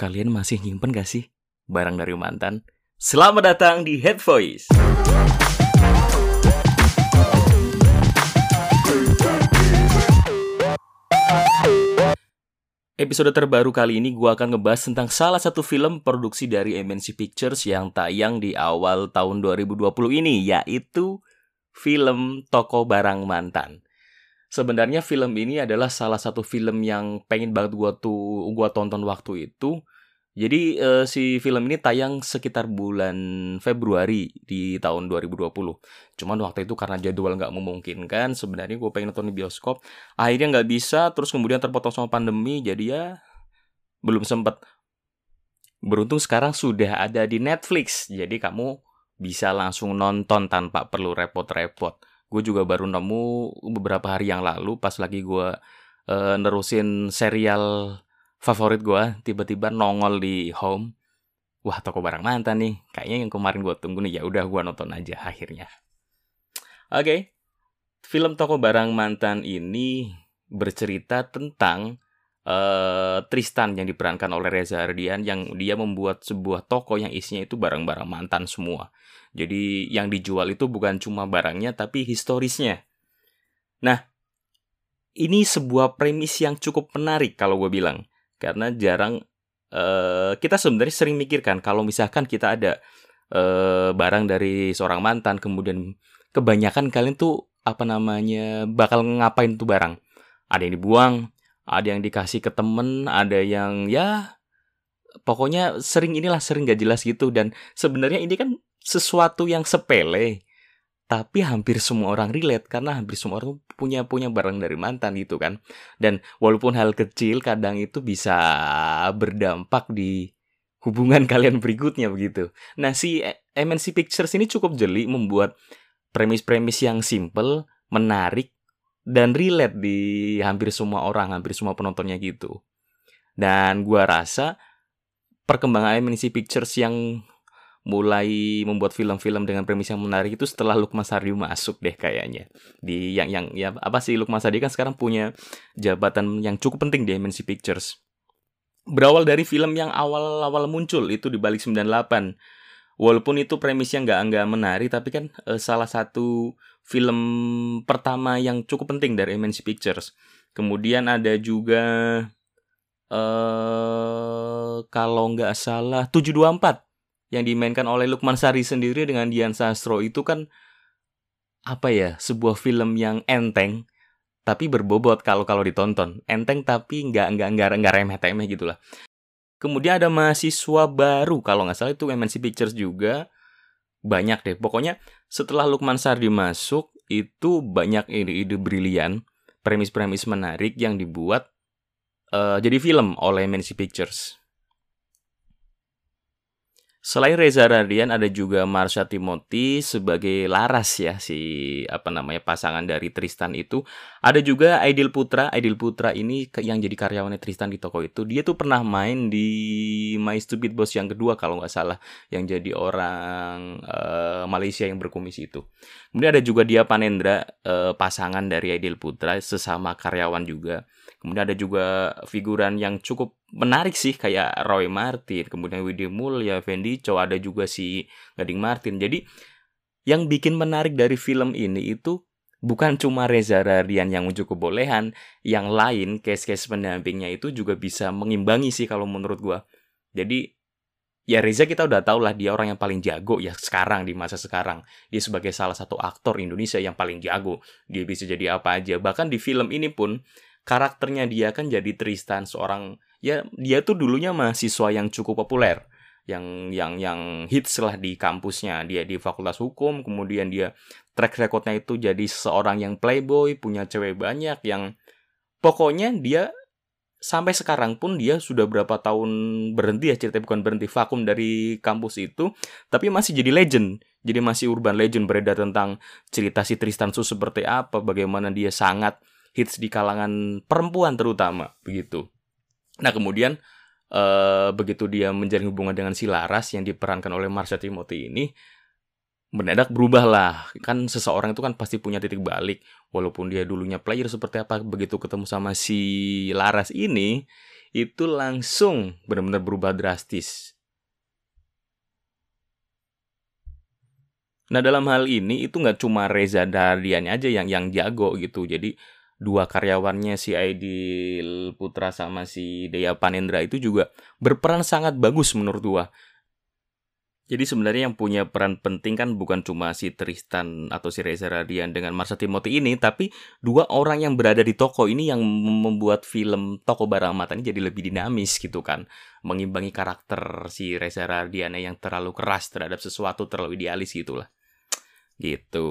Kalian masih nyimpen gak sih barang dari mantan? Selamat datang di Head Voice. Episode terbaru kali ini gue akan ngebahas tentang salah satu film produksi dari MNC Pictures yang tayang di awal tahun 2020 ini, yaitu film Toko Barang Mantan. Sebenarnya film ini adalah salah satu film yang pengen banget gue tuh gue tonton waktu itu jadi uh, si film ini tayang sekitar bulan Februari di tahun 2020. Cuman waktu itu karena jadwal nggak memungkinkan, sebenarnya gue pengen nonton di bioskop. Akhirnya nggak bisa, terus kemudian terpotong sama pandemi, jadi ya belum sempet. Beruntung sekarang sudah ada di Netflix, jadi kamu bisa langsung nonton tanpa perlu repot-repot. Gue juga baru nemu beberapa hari yang lalu pas lagi gue uh, nerusin serial favorit gue tiba-tiba nongol di home. Wah toko barang mantan nih. Kayaknya yang kemarin gue tunggu nih ya udah gue nonton aja akhirnya. Oke. Okay. film toko barang mantan ini bercerita tentang uh, Tristan yang diperankan oleh Reza Ardian yang dia membuat sebuah toko yang isinya itu barang-barang mantan semua. Jadi yang dijual itu bukan cuma barangnya tapi historisnya. Nah ini sebuah premis yang cukup menarik kalau gue bilang karena jarang uh, kita sebenarnya sering mikirkan kalau misalkan kita ada uh, barang dari seorang mantan kemudian kebanyakan kalian tuh apa namanya bakal ngapain tuh barang? Ada yang dibuang ada yang dikasih ke temen ada yang ya pokoknya sering inilah sering gak jelas gitu. Dan sebenarnya ini kan sesuatu yang sepele tapi hampir semua orang relate karena hampir semua orang punya punya barang dari mantan gitu kan. Dan walaupun hal kecil kadang itu bisa berdampak di hubungan kalian berikutnya begitu. Nah si MNC Pictures ini cukup jeli membuat premis-premis yang simple menarik dan relate di hampir semua orang hampir semua penontonnya gitu. Dan gua rasa perkembangan MNC Pictures yang mulai membuat film-film dengan premis yang menarik itu setelah Lukman Sardi masuk deh kayaknya. Di yang yang ya apa sih Lukman Sardi kan sekarang punya jabatan yang cukup penting di MNC Pictures. Berawal dari film yang awal-awal muncul itu di balik 98 walaupun itu premisnya nggak nggak menarik tapi kan eh, salah satu film pertama yang cukup penting dari MNC Pictures. Kemudian ada juga eh kalau nggak salah 724 yang dimainkan oleh Lukman Sari sendiri dengan Dian Sastro itu kan apa ya sebuah film yang enteng tapi berbobot kalau kalau ditonton. Enteng tapi nggak nggak nggak nggak remeh temeh gitulah kemudian ada mahasiswa baru kalau nggak salah itu MNC Pictures juga. Banyak deh. Pokoknya setelah Lukman Sardi masuk itu banyak ide-ide brilian premis-premis menarik yang dibuat uh, jadi film oleh MNC Pictures Selain Reza Radian ada juga Marsha Timothy sebagai Laras ya si apa namanya pasangan dari Tristan itu. Ada juga Aidil Putra. Aidil Putra ini yang jadi karyawannya Tristan di toko itu. Dia tuh pernah main di My Stupid Boss yang kedua kalau nggak salah yang jadi orang uh, Malaysia yang berkumis itu. Kemudian ada juga dia Panendra uh, pasangan dari Aidil Putra sesama karyawan juga. Kemudian ada juga figuran yang cukup menarik sih kayak Roy Martin, kemudian Mulya, Fendi Cho, ada juga si Gading Martin. Jadi yang bikin menarik dari film ini itu bukan cuma Reza Radian yang unjuk kebolehan, yang lain case-case pendampingnya itu juga bisa mengimbangi sih kalau menurut gua. Jadi ya Reza kita udah tau lah dia orang yang paling jago ya sekarang di masa sekarang. Dia sebagai salah satu aktor Indonesia yang paling jago. Dia bisa jadi apa aja. Bahkan di film ini pun karakternya dia kan jadi Tristan seorang ya dia tuh dulunya mahasiswa yang cukup populer yang yang yang hits lah di kampusnya. Dia di fakultas hukum kemudian dia track recordnya itu jadi seorang yang playboy punya cewek banyak yang pokoknya dia sampai sekarang pun dia sudah berapa tahun berhenti ya cerita bukan berhenti vakum dari kampus itu tapi masih jadi legend. Jadi masih urban legend beredar tentang cerita si Tristan Su seperti apa bagaimana dia sangat hits di kalangan perempuan terutama begitu. Nah kemudian uh, begitu dia menjalin hubungan dengan si Laras yang diperankan oleh Marsha Timothy ini mendadak berubah lah kan seseorang itu kan pasti punya titik balik walaupun dia dulunya player seperti apa begitu ketemu sama si Laras ini itu langsung benar-benar berubah drastis. Nah dalam hal ini itu nggak cuma Reza Dardian aja yang yang jago gitu. Jadi dua karyawannya si Aidil Putra sama si Dea Panendra itu juga berperan sangat bagus menurut gua. Jadi sebenarnya yang punya peran penting kan bukan cuma si Tristan atau si Reza Radian dengan Marsha Timothy ini, tapi dua orang yang berada di toko ini yang membuat film Toko Barang Mata ini jadi lebih dinamis gitu kan. Mengimbangi karakter si Reza Radian yang terlalu keras terhadap sesuatu, terlalu idealis gitu lah. Gitu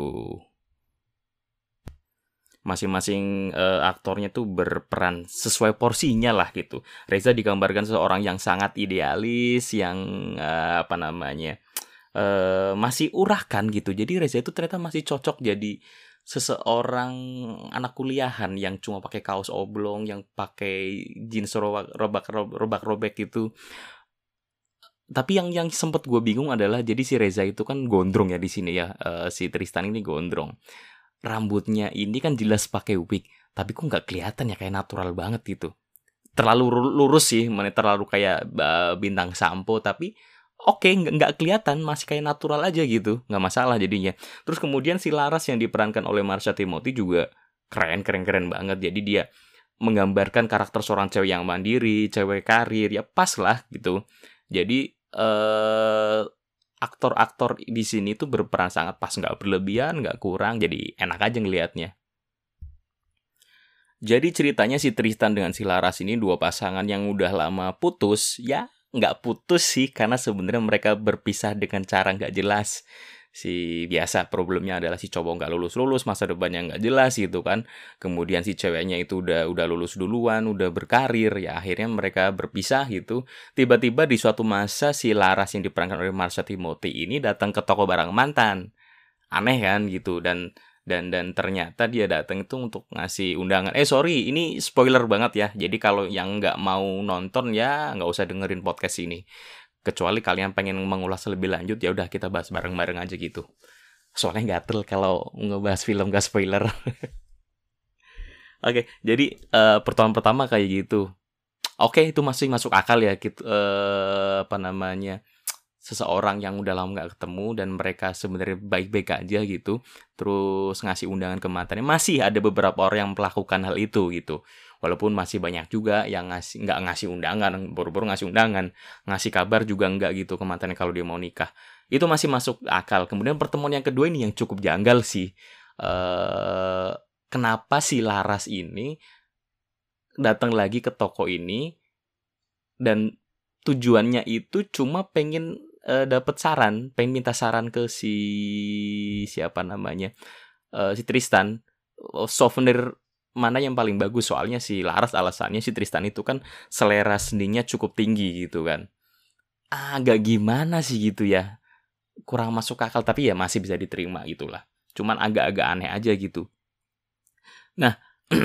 masing-masing uh, aktornya tuh berperan sesuai porsinya lah gitu. Reza digambarkan seorang yang sangat idealis, yang uh, apa namanya uh, masih urahkan gitu. Jadi Reza itu ternyata masih cocok jadi seseorang anak kuliahan yang cuma pakai kaos oblong, yang pakai jeans robak robak robak robek gitu. Tapi yang yang sempet gue bingung adalah jadi si Reza itu kan gondrong ya di sini ya uh, si Tristan ini gondrong rambutnya ini kan jelas pakai wig tapi kok nggak kelihatan ya kayak natural banget gitu. Terlalu lurus sih mana terlalu kayak bintang sampo tapi oke okay, nggak kelihatan masih kayak natural aja gitu nggak masalah jadinya. Terus kemudian si Laras yang diperankan oleh Marsha Timothy juga keren keren keren banget. Jadi dia menggambarkan karakter seorang cewek yang mandiri cewek karir ya pas lah gitu. Jadi eh aktor-aktor di sini tuh berperan sangat pas nggak berlebihan nggak kurang jadi enak aja ngelihatnya. Jadi ceritanya si Tristan dengan si Laras ini dua pasangan yang udah lama putus ya nggak putus sih karena sebenarnya mereka berpisah dengan cara nggak jelas si biasa problemnya adalah si cowok nggak lulus lulus masa depannya nggak jelas gitu kan. Kemudian si ceweknya itu udah udah lulus duluan udah berkarir ya akhirnya mereka berpisah gitu. Tiba-tiba di suatu masa si Laras yang diperankan oleh Marsha Timothy ini datang ke toko barang mantan. Aneh kan gitu dan dan dan ternyata dia datang itu untuk ngasih undangan. Eh sorry ini spoiler banget ya. Jadi kalau yang nggak mau nonton ya nggak usah dengerin podcast ini kecuali kalian pengen mengulas lebih lanjut ya udah kita bahas bareng-bareng aja gitu. Soalnya gatel kalau ngebahas film gak spoiler. Oke jadi uh, pertemuan pertama kayak gitu. Oke itu masih masuk akal ya gitu uh, apa namanya seseorang yang udah lama gak ketemu dan mereka sebenarnya baik-baik aja gitu terus ngasih undangan ke mantannya. Masih ada beberapa orang yang melakukan hal itu gitu walaupun masih banyak juga yang ngasih nggak ngasih undangan baru-baru ngasih undangan ngasih kabar juga nggak gitu ke mantannya kalau dia mau nikah. Itu masih masuk akal. Kemudian pertemuan yang kedua ini yang cukup janggal sih. Uh, kenapa si Laras ini datang lagi ke toko ini dan tujuannya itu cuma pengen uh, dapat saran, pengen minta saran ke si siapa namanya uh, si Tristan souvenir mana yang paling bagus? Soalnya si Laras alasannya si Tristan itu kan selera seninya cukup tinggi gitu kan. Agak gimana sih gitu ya. Kurang masuk akal tapi ya masih bisa diterima gitulah. Cuman agak-agak aneh aja gitu. Nah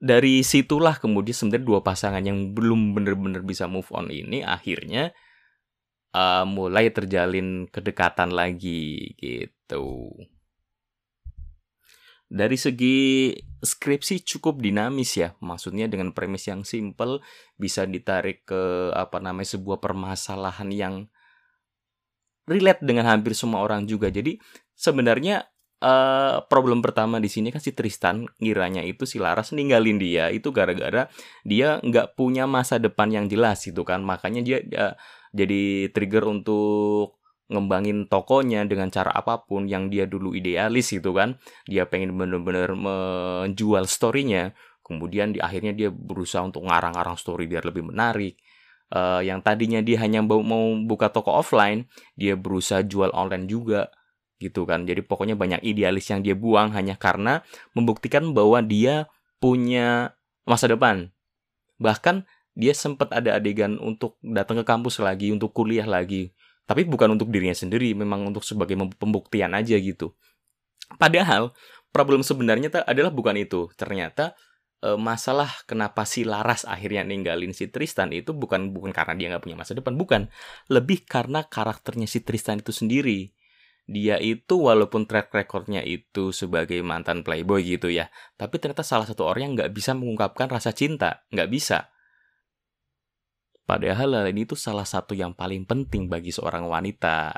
dari situlah kemudian sebenarnya dua pasangan yang belum bener-bener bisa move on ini akhirnya uh, mulai terjalin kedekatan lagi gitu dari segi skripsi cukup dinamis ya. Maksudnya dengan premis yang simple bisa ditarik ke apa namanya sebuah permasalahan yang relate dengan hampir semua orang juga. Jadi sebenarnya uh, problem pertama di sini kan si Tristan ngiranya itu si Laras ninggalin dia itu gara-gara dia nggak punya masa depan yang jelas gitu kan. Makanya dia, dia jadi trigger untuk ngembangin tokonya dengan cara apa pun yang dia dulu idealis gitu kan. Dia pengen bener-bener menjual storynya. Kemudian di akhirnya dia berusaha untuk ngarang-ngarang story biar lebih menarik. Uh, yang tadinya dia hanya mau, mau buka toko offline dia berusaha jual online juga gitu kan. Jadi pokoknya banyak idealis yang dia buang hanya karena membuktikan bahwa dia punya masa depan. Bahkan dia sempat ada adegan untuk datang ke kampus lagi untuk kuliah lagi tapi bukan untuk dirinya sendiri, memang untuk sebagai pembuktian aja gitu. Padahal problem sebenarnya adalah bukan itu. Ternyata e, masalah kenapa si Laras akhirnya ninggalin si Tristan itu bukan bukan karena dia nggak punya masa depan, bukan. Lebih karena karakternya si Tristan itu sendiri. Dia itu walaupun track recordnya itu sebagai mantan playboy gitu ya, tapi ternyata salah satu orang yang nggak bisa mengungkapkan rasa cinta, nggak bisa Padahal hal ini tuh salah satu yang paling penting bagi seorang wanita.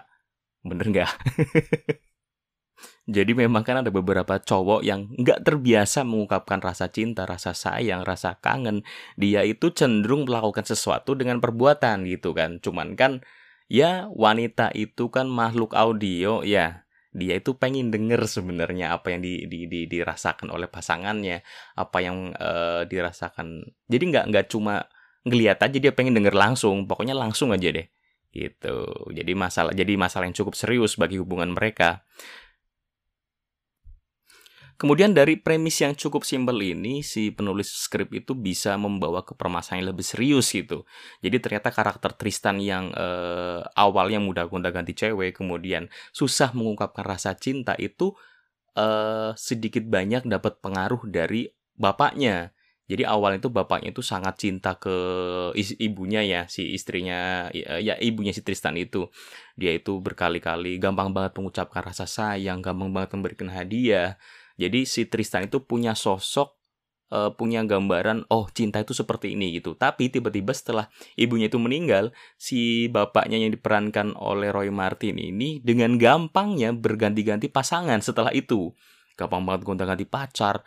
Bener nggak? Jadi memang kan ada beberapa cowok yang nggak terbiasa mengungkapkan rasa cinta, rasa sayang, rasa kangen. Dia itu cenderung melakukan sesuatu dengan perbuatan gitu kan. Cuman kan ya wanita itu kan makhluk audio ya. Dia itu pengen denger sebenarnya apa yang di, di, di, dirasakan oleh pasangannya, apa yang uh, dirasakan. Jadi nggak nggak cuma ngeliat aja dia pengen denger langsung, pokoknya langsung aja deh gitu. Jadi masalah jadi masalah yang cukup serius bagi hubungan mereka. Kemudian dari premis yang cukup simpel ini, si penulis skrip itu bisa membawa ke permasalahan yang lebih serius gitu. Jadi ternyata karakter Tristan yang eh, awalnya mudah-mudah ganti cewek, kemudian susah mengungkapkan rasa cinta itu eh, sedikit banyak dapat pengaruh dari bapaknya. Jadi awal itu bapaknya itu sangat cinta ke ibunya ya, si istrinya ya ibunya si Tristan itu. Dia itu berkali-kali gampang banget mengucapkan rasa sayang, gampang banget memberikan hadiah jadi si Tristan itu punya sosok uh, punya gambaran oh cinta itu seperti ini gitu. Tapi tiba-tiba setelah ibunya itu meninggal, si bapaknya yang diperankan oleh Roy Martin ini dengan gampangnya berganti-ganti pasangan setelah itu. Gampang banget gonta-ganti pacar.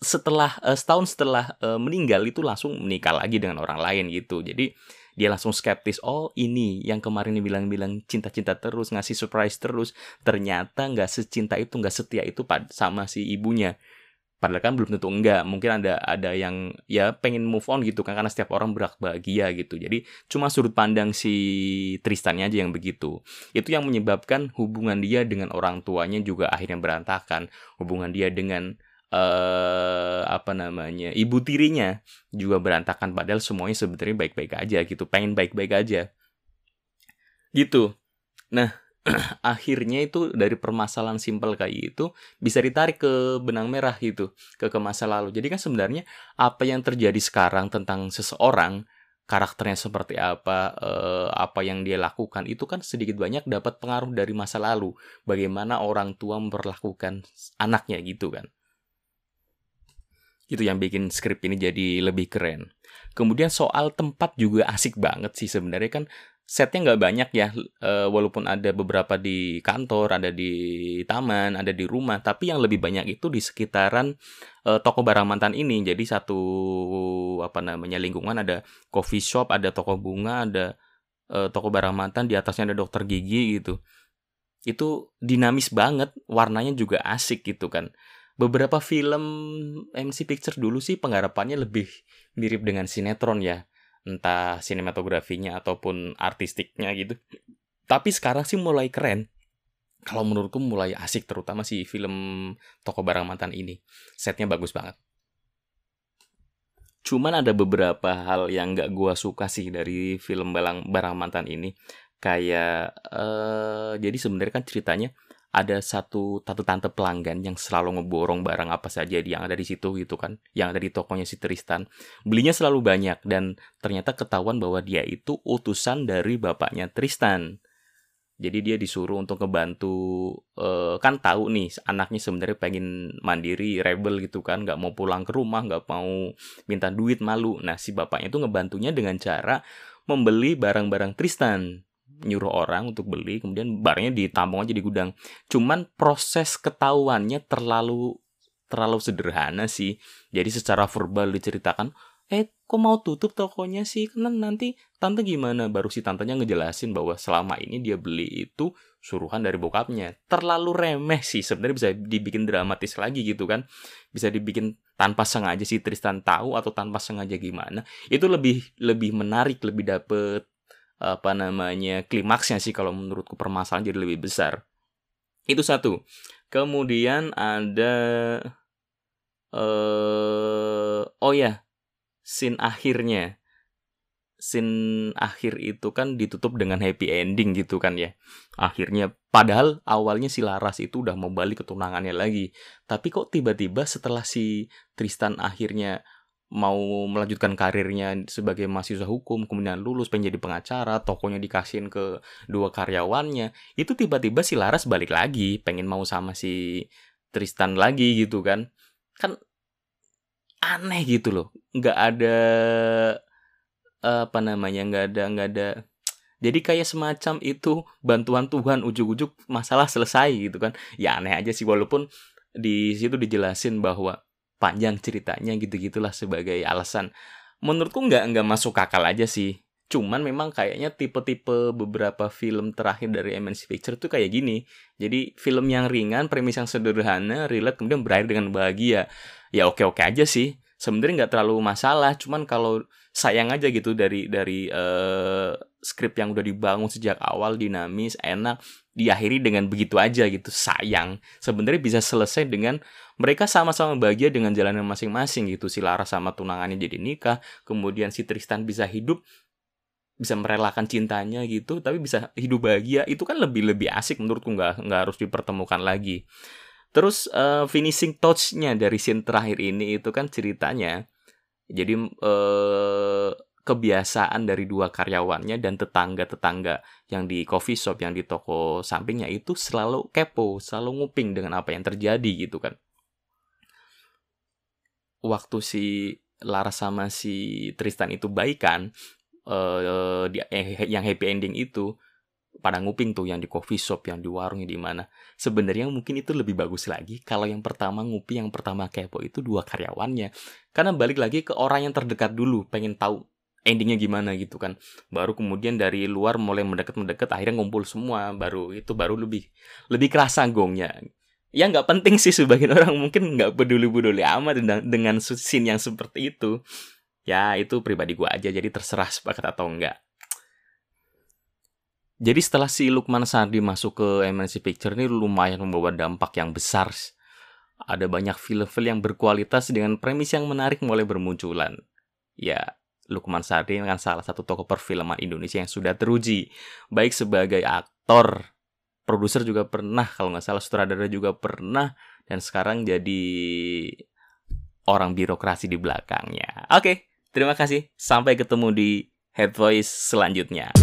Setelah uh, setahun setelah uh, meninggal itu langsung menikah lagi dengan orang lain gitu. Jadi dia langsung skeptis oh ini yang kemarin bilang-bilang cinta-cinta terus ngasih surprise terus ternyata nggak secinta itu nggak setia itu sama si ibunya. Padahal kan belum tentu enggak mungkin ada ada yang ya pengen move on gitu kan karena setiap orang berak bahagia gitu. Jadi cuma sudut pandang si Tristannya aja yang begitu. Itu yang menyebabkan hubungan dia dengan orang tuanya juga akhirnya berantakan. Hubungan dia dengan uh, apa namanya ibu tirinya juga berantakan padahal semuanya sebenarnya baik-baik aja gitu pengen baik-baik aja gitu nah akhirnya itu dari permasalahan simpel kayak itu bisa ditarik ke benang merah gitu ke ke masa lalu jadi kan sebenarnya apa yang terjadi sekarang tentang seseorang karakternya seperti apa, eh, apa yang dia lakukan itu kan sedikit banyak dapat pengaruh dari masa lalu. Bagaimana orang tua memperlakukan anaknya gitu kan. Itu yang bikin skrip ini jadi lebih keren. Kemudian soal tempat juga asik banget sih sebenarnya kan setnya nggak banyak ya, e, walaupun ada beberapa di kantor, ada di taman, ada di rumah, tapi yang lebih banyak itu di sekitaran e, toko barang mantan ini. Jadi satu apa namanya lingkungan ada coffee shop, ada toko bunga, ada e, toko barang mantan, di atasnya ada dokter gigi gitu. Itu dinamis banget, warnanya juga asik gitu kan beberapa film MC Picture dulu sih penggarapannya lebih mirip dengan sinetron ya. Entah sinematografinya ataupun artistiknya gitu. Tapi sekarang sih mulai keren. Kalau menurutku mulai asik terutama si film toko barang mantan ini. Setnya bagus banget. Cuman ada beberapa hal yang gak gua suka sih dari film barang barang mantan ini. Kayak uh, jadi sebenarnya kan ceritanya ada satu tante tante pelanggan yang selalu ngeborong barang apa saja yang ada di situ gitu kan yang ada di tokonya si Tristan. Belinya selalu banyak dan ternyata ketahuan bahwa dia itu utusan dari bapaknya Tristan. Jadi dia disuruh untuk ngebantu uh, kan tahu nih anaknya sebenarnya pengen mandiri rebel gitu kan nggak mau pulang ke rumah nggak mau minta duit malu. Nah si bapaknya itu ngebantunya dengan cara membeli barang-barang Tristan nyuruh orang untuk beli kemudian barangnya ditampung aja di gudang. Cuman proses ketahuannya terlalu terlalu sederhana sih. Jadi secara verbal diceritakan eh kok mau tutup tokonya sih? Kan nanti tante gimana? Baru si tantenya ngejelasin bahwa selama ini dia beli itu suruhan dari bokapnya. Terlalu remeh sih sebenarnya bisa dibikin dramatis lagi gitu kan. Bisa dibikin tanpa sengaja si Tristan tahu atau tanpa sengaja gimana. Itu lebih lebih menarik lebih dapet apa namanya klimaksnya sih kalau menurutku permasalahan jadi lebih besar. Itu satu. Kemudian ada uh, oh ya scene akhirnya. Scene akhir itu kan ditutup dengan happy ending gitu kan ya. Akhirnya padahal awalnya si Laras itu udah mau balik ke tunangannya lagi. Tapi kok tiba-tiba setelah si Tristan akhirnya mau melanjutkan karirnya sebagai mahasiswa hukum, kemudian lulus pengen jadi pengacara, tokonya dikasihin ke dua karyawannya, itu tiba-tiba si Laras balik lagi, pengen mau sama si Tristan lagi gitu kan. Kan aneh gitu loh. Nggak ada apa namanya nggak ada nggak ada jadi kayak semacam itu bantuan Tuhan ujuk-ujuk masalah selesai gitu kan ya aneh aja sih walaupun di situ dijelasin bahwa panjang ceritanya gitu gitulah sebagai alasan. Menurutku nggak nggak masuk akal aja sih. Cuman memang kayaknya tipe-tipe beberapa film terakhir dari MNC Picture tuh kayak gini. Jadi film yang ringan premis yang sederhana relate kemudian berakhir dengan bahagia. Ya oke oke aja sih. Sebenarnya nggak terlalu masalah. Cuman kalau sayang aja gitu dari dari uh, skrip yang udah dibangun sejak awal dinamis enak diakhiri dengan begitu aja gitu sayang. Sebenarnya bisa selesai dengan mereka sama-sama bahagia dengan jalannya masing-masing gitu. Si Lara sama tunangannya jadi nikah kemudian si Tristan bisa hidup bisa merelakan cintanya gitu tapi bisa hidup bahagia. Itu kan lebih lebih asik menurutku nggak nggak harus dipertemukan lagi. Terus uh, finishing touchnya dari scene terakhir ini itu kan ceritanya jadi uh, kebiasaan dari dua karyawannya dan tetangga-tetangga yang di coffee shop yang di toko sampingnya itu selalu kepo selalu nguping dengan apa yang terjadi gitu kan waktu si Lara sama si Tristan itu baikan di, eh, yang happy ending itu pada nguping tuh yang di coffee shop, yang di warung, di mana. Sebenarnya mungkin itu lebih bagus lagi kalau yang pertama nguping, yang pertama kepo itu dua karyawannya. Karena balik lagi ke orang yang terdekat dulu, pengen tahu endingnya gimana gitu kan. Baru kemudian dari luar mulai mendekat-mendekat, akhirnya ngumpul semua. Baru itu baru lebih lebih kerasa gongnya. Ya nggak penting sih sebagian orang mungkin nggak peduli-peduli amat dengan, dengan scene yang seperti itu ya itu pribadi gue aja jadi terserah sepakat atau enggak jadi setelah si Lukman Sardi masuk ke MNC Picture ini lumayan membawa dampak yang besar. Ada banyak film-film yang berkualitas dengan premis yang menarik mulai bermunculan. Ya, Lukman Sardi kan salah satu tokoh perfilman Indonesia yang sudah teruji. Baik sebagai aktor, produser juga pernah, kalau nggak salah sutradara juga pernah, dan sekarang jadi orang birokrasi di belakangnya. Oke, Terima kasih. Sampai ketemu di Head Voice selanjutnya.